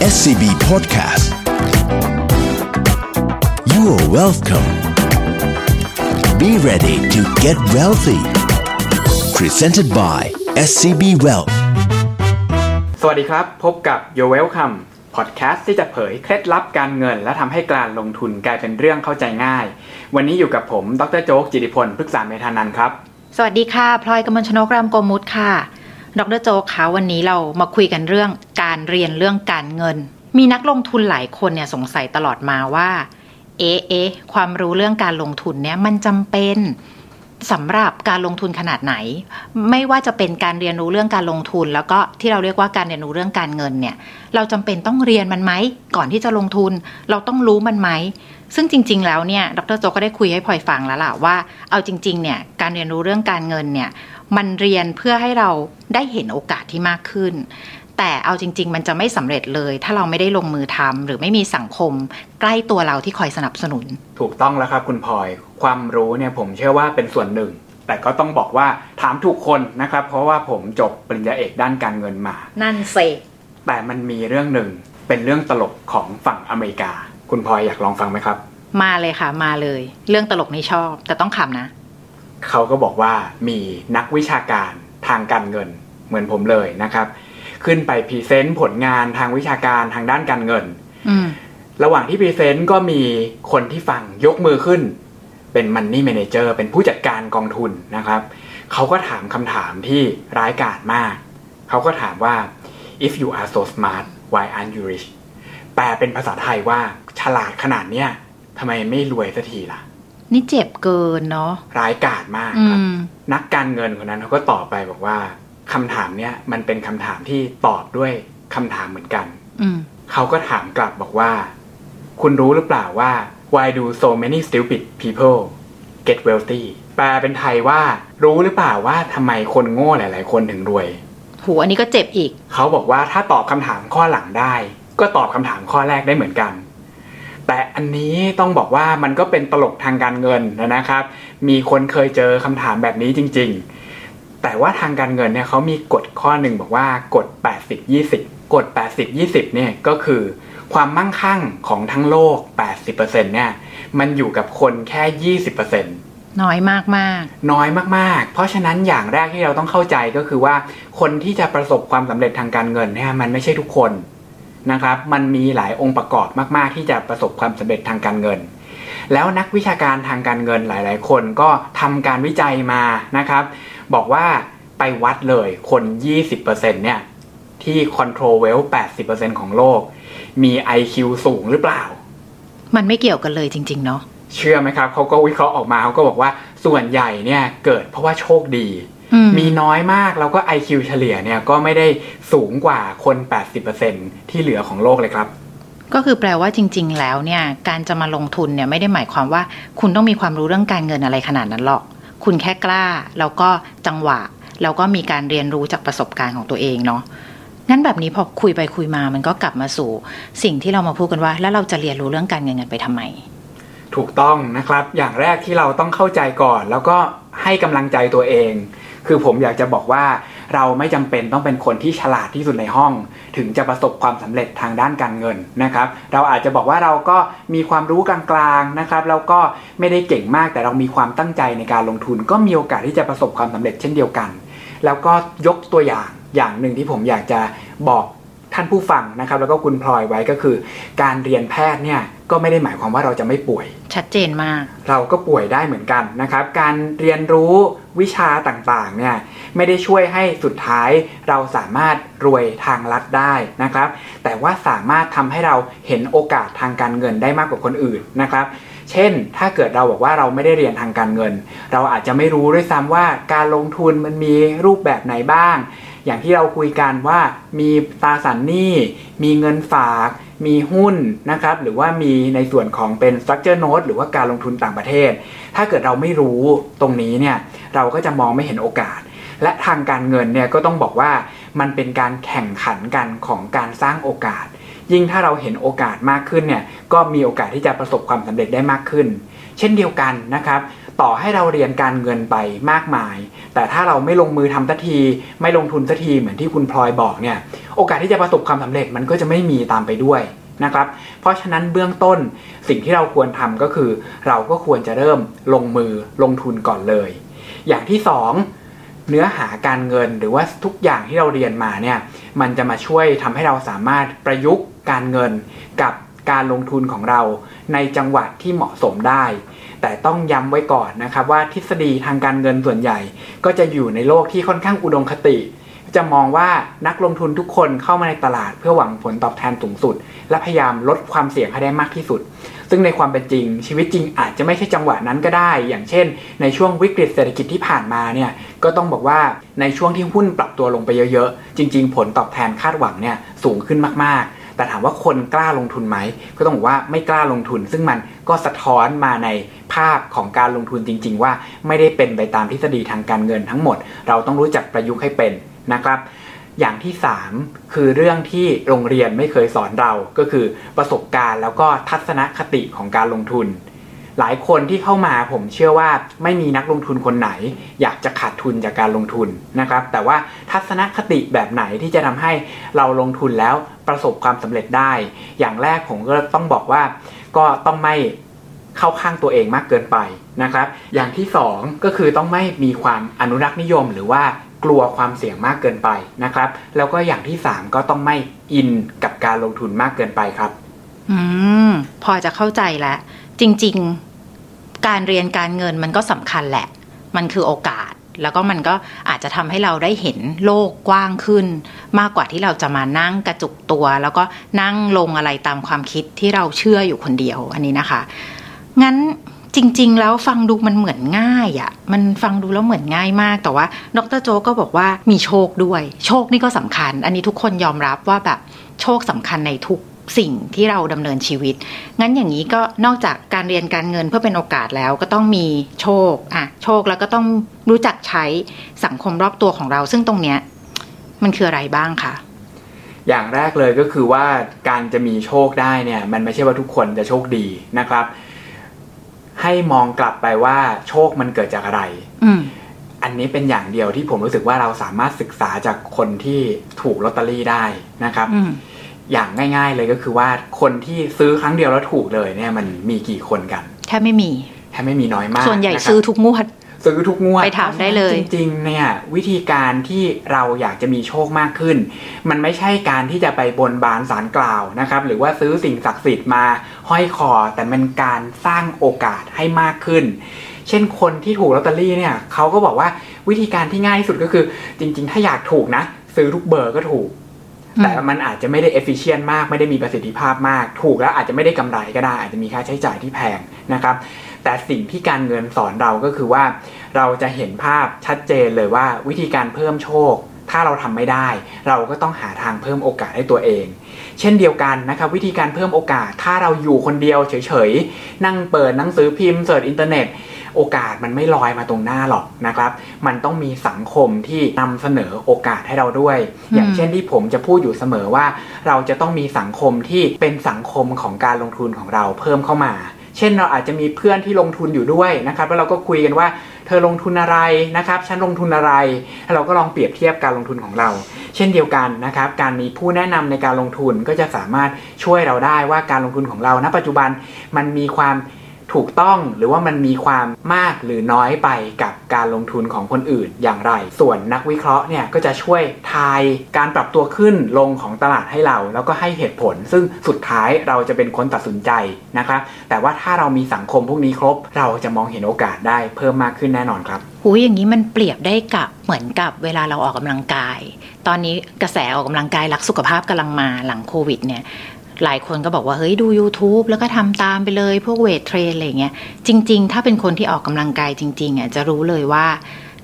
SCB Podcast You are welcome Be ready to get wealthy Presented by SCB Wealth สวัสดีครับ พบกับ Your Welcome พอดแคสต์ที่จะเผยเคล็ดลับการเงิน และทำให้การลงทุนกลายเป็นเรื่องเข้าใจง่าย วันนี้อยู่กับผม ดรโจ๊กจิติพลพฤกษาเมธานันท์ครับ สวัสดีค่ะ พลอยกมลชนกรามโกมุตค่ะ ดรโจคะวันนี้เรามาคุยกันเรื่องการเรียนเรื่องการเงิน มีนักลงทุนหลายคนเนี่ยสงสัยตลอดมาว่า เอ๊ะเอ๊ะความรู้เรื่องการลงทุนเนี่ยมันจำเป็นสำหรับการลงทุนขนาดไหน ไม่ว่าจะเป็นการเรียนรู้เรื่องการลงทุน แล้วก็ที่เราเรียกว่าการเรียนรู้เรื่องการเงินเนี่ย เราจำเป็นต้องเรียนมันไหมก่อนที่จะลงทุน เราต้องรู้มันไหมซึ่งจริง ๆ แล้วเนี่ยดรโจก็ได้คุยให้พลอยฟังแล้วล่ะว่าเอาจริง ๆ เนี่ยการเรียนรู้เรื่องการเงินเนี่ย มันเรียนเพื่อให้เราได้เห็นโอกาสที่มากขึ้น แต่เอาจริง ๆ มันจะไม่สำเร็จเลย ถ้าเราไม่ได้ลงมือทำหรือไม่มีสังคม ใกล้ตัวเราที่คอยสนับสนุน ถูกต้องแล้วครับคุณพลอยความรู้เนี่ยผมเชื่อว่าเป็นส่วนหนึ่ง แต่ก็ต้องบอกว่าถามถูกคนนะครับ เพราะว่าผมจบปริญญาเอกด้านการเงินมา นั่นเซแต่มันมีเรื่องหนึ่งเป็นเรื่องตลกของฝั่งอเมริกา คุณพลอยอยากลองฟังไหมครับ มาเลยค่ะมาเลย เรื่องตลกนี่ชอบ แต่ต้องขำนะ เขาก็บอกว่ามีนักวิชาการทางการเงินเหมือนผมเลยนะครับ ขึ้นไป present ผลงานทางวิชาการทางด้านการเงินอืมระหว่างที่ present ก็มีคนที่ฟังยกมือขึ้น เป็นมันนี่ m ม n เจอร์เป็นผู้จัดการกองทุนนะครับ เขาก็ถามคำถามที่ร้ายกาจมาก เขาก็ถามว่า if you are so smart why aren't you rich แปลเป็นภาษาไทยว่าฉลาดขนาดเนี้ยทำไมไม่รวยสักทีล่ะ นี่เจ็บเกินเนาะร้ายกาจมากอืครับมนักการเงินคนนั้นเขาก็ตอบไปบอกว่าคำถามเนี้ยมันเป็นคำถามที่ตอบด้วยคำถามเหมือนกันอืมเขาก็ถามกลับบอกว่า คุณรู้หรือเปล่าว่า why do so many stupid people get wealthy แปลเป็นไทยว่ารู้หรือเปล่าว่าทำไมคนโง่หลาย ๆ คนถึงรวยหูอันนี้ก็เจ็บอีก เขาบอกว่าถ้าตอบคำถามข้อหลังได้ ก็ตอบคำถามข้อแรกได้เหมือนกัน แต่อันนี้ต้องบอกว่ามันก็เป็นตลกทางการเงินนะครับ มีคนเคยเจอคำถามแบบนี้จริง ๆ แต่ว่าทางการเงินเนี่ยเขามีกฎข้อหนึ่งบอกว่ากฎ 80 20 กฎ 80 20 เนี่ยก็คือความมั่งคั่งของทั้งโลก 80%เนี่ยมันอยู่กับคนแค่ 20%น้อยมากมากน้อยมากๆ เพราะฉะนั้นอย่างแรกที่เราต้องเข้าใจก็คือว่า คนที่จะประสบความสำเร็จทางการเงินเนี่ยมันไม่ใช่ทุกคน นะครับ มันมีหลายองค์ประกอบมากๆ ที่จะประสบความสำเร็จทางการเงิน แล้วนักวิชาการทางการเงินหลาย ๆ คนก็ทำการวิจัยมานะครับ บอกว่าไปวัดเลยคน 20%เนี่ยที่ control wealth 80%ของโลก มี IQ สูงหรือเปล่าๆมันไม่เกี่ยวกันเลยจริง ๆ เนาะเชื่อไหมครับเขาก็วิเคราะห์ออกมาเขาก็บอกว่าส่วนใหญ่เนี่ยเกิดเพราะว่าโชคดีอื มมีน้อยมากแล้วก็ IQ เฉลี่ยเนี่ยก็ไม่ได้สูงกว่าคน 80%ที่เหลือของโลกเลยครับ ก็คือแปลว่าจริง ๆ แล้วเนี่ย การจะมาลงทุนเนี่ยไม่ได้หมายความว่า คุณต้องมีความรู้เรื่องการเงินอะไรขนาดนั้นหรอก คุณแค่กล้า แล้วก็จังหวะ แล้วก็มีการเรียนรู้จากประสบการณ์ของตัวเองเนาะงั้นแบบนี้พอคุยไปคุยมามันก็กลับมาสู่ สิ่งที่เรามาพูดกันว่า แล้วเราจะเรียนรู้เรื่องการเงินกันไปทำไม ถูกต้องนะครับ อย่างแรกที่เราต้องเข้าใจก่อน แล้วก็ให้กำลังใจตัวเอง คือผมอยากจะบอกว่าเราไม่จำเป็นต้องเป็นคนที่ฉลาดที่สุดในห้อง ถึงจะประสบความสำเร็จทางด้านการเงินนะครับ เราอาจจะบอกว่าเราก็มีความรู้กลางๆนะครับแล้วก็ไม่ได้เก่งมากแต่เรามีความตั้งใจในการลงทุน ก็มีโอกาสที่จะประสบความสำเร็จเช่นเดียวกัน แล้วก็ยกตัวอย่างอย่างหนึ่งที่ผมอยากจะบอก ท่านผู้ฟังนะครับแล้วก็คุณพลอยไว้ก็คือ การเรียนแพทย์เนี่ยก็ไม่ได้หมายความว่าเราจะไม่ป่วย ชัดเจนมาก เราก็ป่วยได้เหมือนกันนะครับ การเรียนรู้วิชาต่างๆเนี่ยไม่ได้ช่วยให้สุดท้ายเราสามารถรวยทางลัดได้นะครับ แต่ว่าสามารถทำให้เราเห็นโอกาสทางการเงินได้มากกว่าคนอื่นนะครับ เช่น ถ้าเกิดเราบอกว่าเราไม่ได้เรียนทางการเงิน เราอาจจะไม่รู้ด้วยซ้ำว่าการลงทุนมันมีรูปแบบไหนบ้าง อย่างที่เราคุยกันว่ามีตราสารหนี้ มีเงินฝาก มีหุ้นนะครับ หรือว่ามีในส่วนของเป็น structure note หรือว่าการลงทุนต่างประเทศ ถ้าเกิดเราไม่รู้ตรงนี้เนี่ยเราก็จะมองไม่เห็นโอกาส และทางการเงินเนี่ยก็ต้องบอกว่ามันเป็นการแข่งขันกันของการสร้างโอกาส ยิ่งถ้าเราเห็นโอกาสมากขึ้นเนี่ยก็มีโอกาสที่จะประสบความสำเร็จได้มากขึ้น เช่นเดียวกันนะครับ ต่อให้เราเรียนการเงินไปมากมาย แต่ถ้าเราไม่ลงมือทำสักที ไม่ลงทุนสักทีเหมือนที่คุณพลอยบอกเนี่ย โอกาสที่จะประสบความสำเร็จมันก็จะไม่มีตามไปด้วยนะครับ เพราะฉะนั้นเบื้องต้นสิ่งที่เราควรทำก็คือ เราก็ควรจะเริ่มลงมือลงทุนก่อนเลย อย่างที่สองเนื้อหาการเงินหรือว่าทุกอย่างที่เราเรียนมาเนี่ยมันจะมาช่วยทำให้เราสามารถประยุกต์การเงินกับ การลงทุนของเราในจังหวะที่เหมาะสมได้ แต่ต้องย้ำไว้ก่อนนะครับว่าทฤษฎีทางการเงินส่วนใหญ่ ก็จะอยู่ในโลกที่ค่อนข้างอุดมคติ จะมองว่านักลงทุนทุกคนเข้ามาในตลาดเพื่อหวังผลตอบแทนสูงสุด และพยายามลดความเสี่ยงให้ได้มากที่สุด ซึ่งในความเป็นจริง ชีวิตจริงอาจจะไม่ใช่จังหวะนั้นก็ได้ อย่างเช่น ในช่วงวิกฤตเศรษฐกิจที่ผ่านมาเนี่ยก็ต้องบอกว่าในช่วงที่หุ้นปรับตัวลงไปเยอะๆจริง ๆ ผลตอบแทนคาดหวังเนี่ยสูงขึ้นมากๆ แต่ถามว่าคนกล้าลงทุนไหม ก็ต้องบอกว่าไม่กล้าลงทุน ซึ่งมันก็สะท้อนมาในภาพของการลงทุนจริง ๆ ว่าไม่ได้เป็นไปตามทฤษฎีทางการเงินทั้งหมด เราต้องรู้จักประยุกต์ให้เป็นนะครับอย่างที่ 3 คือเรื่องที่โรงเรียนไม่เคยสอนเราก็คือประสบการณ์แล้วก็ทัศนคติของการลงทุน หลายคนที่เข้ามาผมเชื่อว่าไม่มีนักลงทุนคนไหน อยากจะขาดทุนจากการลงทุนนะครับ แต่ว่าทัศนคติแบบไหนที่จะทำให้เราลงทุนแล้วประสบความสำเร็จได้ อย่างแรกผมก็ต้องบอกว่าก็ต้องไม่เข้าข้างตัวเองมากเกินไปนะครับ อย่างที่สองก็คือต้องไม่มีความอนุรักษ์นิยม หรือว่ากลัวความเสี่ยงมากเกินไปนะครับ แล้วก็อย่างที่สามก็ต้องไม่อินกับการลงทุนมากเกินไปครับ อืม พอจะเข้าใจแล้ว จริง ๆ การเรียนการเงินมันก็สำคัญแหละ มันคือโอกาส แล้วก็มันก็อาจจะทำให้เราได้เห็นโลกกว้างขึ้น มากกว่าที่เราจะมานั่งกระจุกตัว แล้วก็นั่งลงอะไรตามความคิดที่เราเชื่ออยู่คนเดียวอันนี้นะคะ งั้นจริง ๆ แล้วฟังดูมันเหมือนง่ายอะ่ะ มันฟังดูแล้วเหมือนง่ายมาก แต่ว่า ดรโจก็บอกว่ามีโชคด้วย โชคนี่ก็สำคัญ อันนี้ทุกคนยอมรับว่าแบบโชคสำคัญในทุก สิ่งที่เราดำเนินชีวิต งั้นอย่างนี้ก็นอกจากการเรียนการเงินเพื่อเป็นโอกาสแล้วก็ต้องมีโชคอะโชคแล้วก็ต้องรู้จักใช้สังคมรอบตัวของเรา ซึ่งตรงเนี้ยมันคืออะไรบ้างคะอย่างแรกเลยก็คือว่าการจะมีโชคได้เนี่ย มันไม่ใช่ว่าทุกคนจะโชคดีนะครับ ให้มองกลับไปว่าโชคมันเกิดจากอะไรอืมอันนี้เป็นอย่างเดียวที่ผมรู้สึกว่าเราสามารถศึกษาจากคนที่ถูกลอตเตอรี่ได้นะครับ อืมอย่างง่ายๆเลยก็คือว่าคนที่ซื้อครั้งเดียวแล้วถูกเลยเนี่ยมันมีกี่คนกัน แทบไม่มี แทบไม่มีน้อยมาก ส่วนใหญ่ะครับซื้อทุกงวด ซื้อทุกงวด ไปถามได้เลย จริงๆ เนี่ยวิธีการที่เราอยากจะมีโชคมากขึ้น มันไม่ใช่การที่จะไปบนบานสารกล่าวนะครับ หรือว่าซื้อสิ่งศักดิ์สิทธิ์มาห้อยคอ แต่มันการสร้างโอกาสให้มากขึ้นเช่นคนที่ถูกลอตเตอรี่เนี่ยเขาก็บอกว่าวิธีการที่ง่ายที่สุดก็คือ จริง ๆ ถ้าอยากถูกนะ ซื้อทุกเบอร์ก็ถูกอืม แต่มันอาจจะไม่ได้เอฟฟิเชนมาก ไม่ได้มีประสิทธิภาพมาก ถูกแล้วอาจจะไม่ได้กำไรก็ได้ อาจจะมีค่าใช้จ่ายที่แพงนะครับ แต่สิ่งที่การเงินสอนเราก็คือว่า เราจะเห็นภาพชัดเจนเลยว่าวิธีการเพิ่มโชค ถ้าเราทำไม่ได้ เราก็ต้องหาทางเพิ่มโอกาสให้ตัวเอง เช่นเดียวกันนะครับวิธีการเพิ่มโอกาสถ้าเราอยู่คนเดียวเฉยๆ นั่งเปิดหนังสือพิมพ์ search อินเทอร์เน็ตโอกาสมันไม่ลอยมาตรงหน้าหรอกนะครับ มันต้องมีสังคมที่นำเสนอโอกาสให้เราด้วย อย่างเช่นที่ผมจะพูดอยู่เสมอว่า เราจะต้องมีสังคมที่เป็นสังคมของการลงทุนของเราเพิ่มเข้ามา เช่นเราอาจจะมีเพื่อนที่ลงทุนอยู่ด้วยนะครับแล้วเราก็คุยกันว่าเธอลงทุนอะไรนะครับฉันลงทุนอะไรแล้วเราก็ลองเปรียบเทียบการลงทุนของเรา เช่นเดียวกันนะครับการมีผู้แนะนำในการลงทุนก็จะสามารถช่วยเราได้ว่าการลงทุนของเราณปัจจุบันมันมีความ ถูกต้องหรือว่ามันมีความมากหรือน้อยไปกับการลงทุนของคนอื่นอย่างไร ส่วนนักวิเคราะห์เนี่ยก็จะช่วยทายการปรับตัวขึ้นลงของตลาดให้เรา แล้วก็ให้เหตุผล ซึ่งสุดท้ายเราจะเป็นคนตัดสินใจนะครับแต่ว่าถ้าเรามีสังคมพวกนี้ครบ เราจะมองเห็นโอกาสได้เพิ่มมากขึ้นแน่นอนครับหูอย่างนี้มันเปรียบได้กับเหมือนกับเวลาเราออกกำลังกาย ตอนนี้กระแสออกกำลังกายรักสุขภาพกำลังมาหลังโควิดเนี่ย หลายคนก็บอกว่าเฮ้ยดู YouTube แล้วก็ทำตามไปเลยพวกเวทเทรนอะไรเงี้ยจริง ๆ ถ้าเป็นคนที่ออกกำลังกายจริงๆอะจะรู้เลยว่า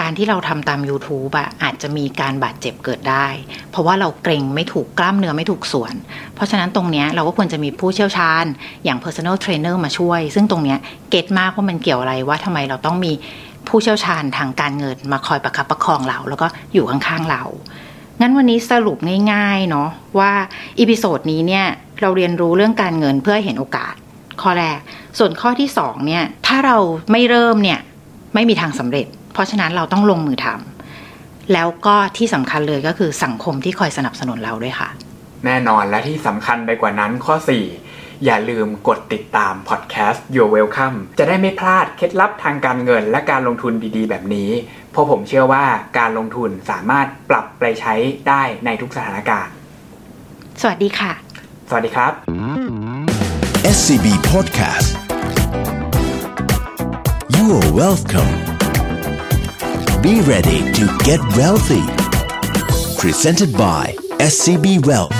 การที่เราทำตาม YouTube อะอาจจะมีการบาดเจ็บเกิดได้ เพราะว่าเราเกรงไม่ถูกกล้ามเนื้อไม่ถูกส่วน เพราะฉะนั้นตรงเนี้ยเราก็ควรจะมีผู้เชี่ยวชาญ อย่าง personal trainer มาช่วย ซึ่งตรงเนี้ยget มากว่ามันเกี่ยวอะไรว่าทำไมเราต้องมีผู้เชี่ยวชาญทางการเงินมาคอยประคับประคองเรา แล้วก็อยู่ข้างๆเรา งั้นวันนี้สรุปง่ายๆเนาะว่า episode นี้เนี่ย เราเรียนรู้เรื่องการเงินเพื่อให้เห็นโอกาส ข้อแรก ส่วนข้อที่สองเนี่ยถ้าเราไม่เริ่มเนี่ยไม่มีทางสำเร็จ เพราะฉะนั้นเราต้องลงมือทำแล้วก็ที่สำคัญเลยก็คือสังคมที่คอยสนับสนุนเราด้วยค่ะ แน่นอนและที่สำคัญไปกว่านั้นข้อ 4 อย่าลืมกดติดตามพอดแคสต์ Your Welcome จะได้ไม่พลาดเคล็ดลับทางการเงินและการลงทุนดีๆ แบบนี้ เพราะผมเชื่อว่าการลงทุนสามารถปรับไปใช้ได้ในทุกสถานการณ์ สวัสดีค่ะ สวัสดีครับ SCB Podcast You are welcome Be ready to get wealthy Presented by SCB Wealth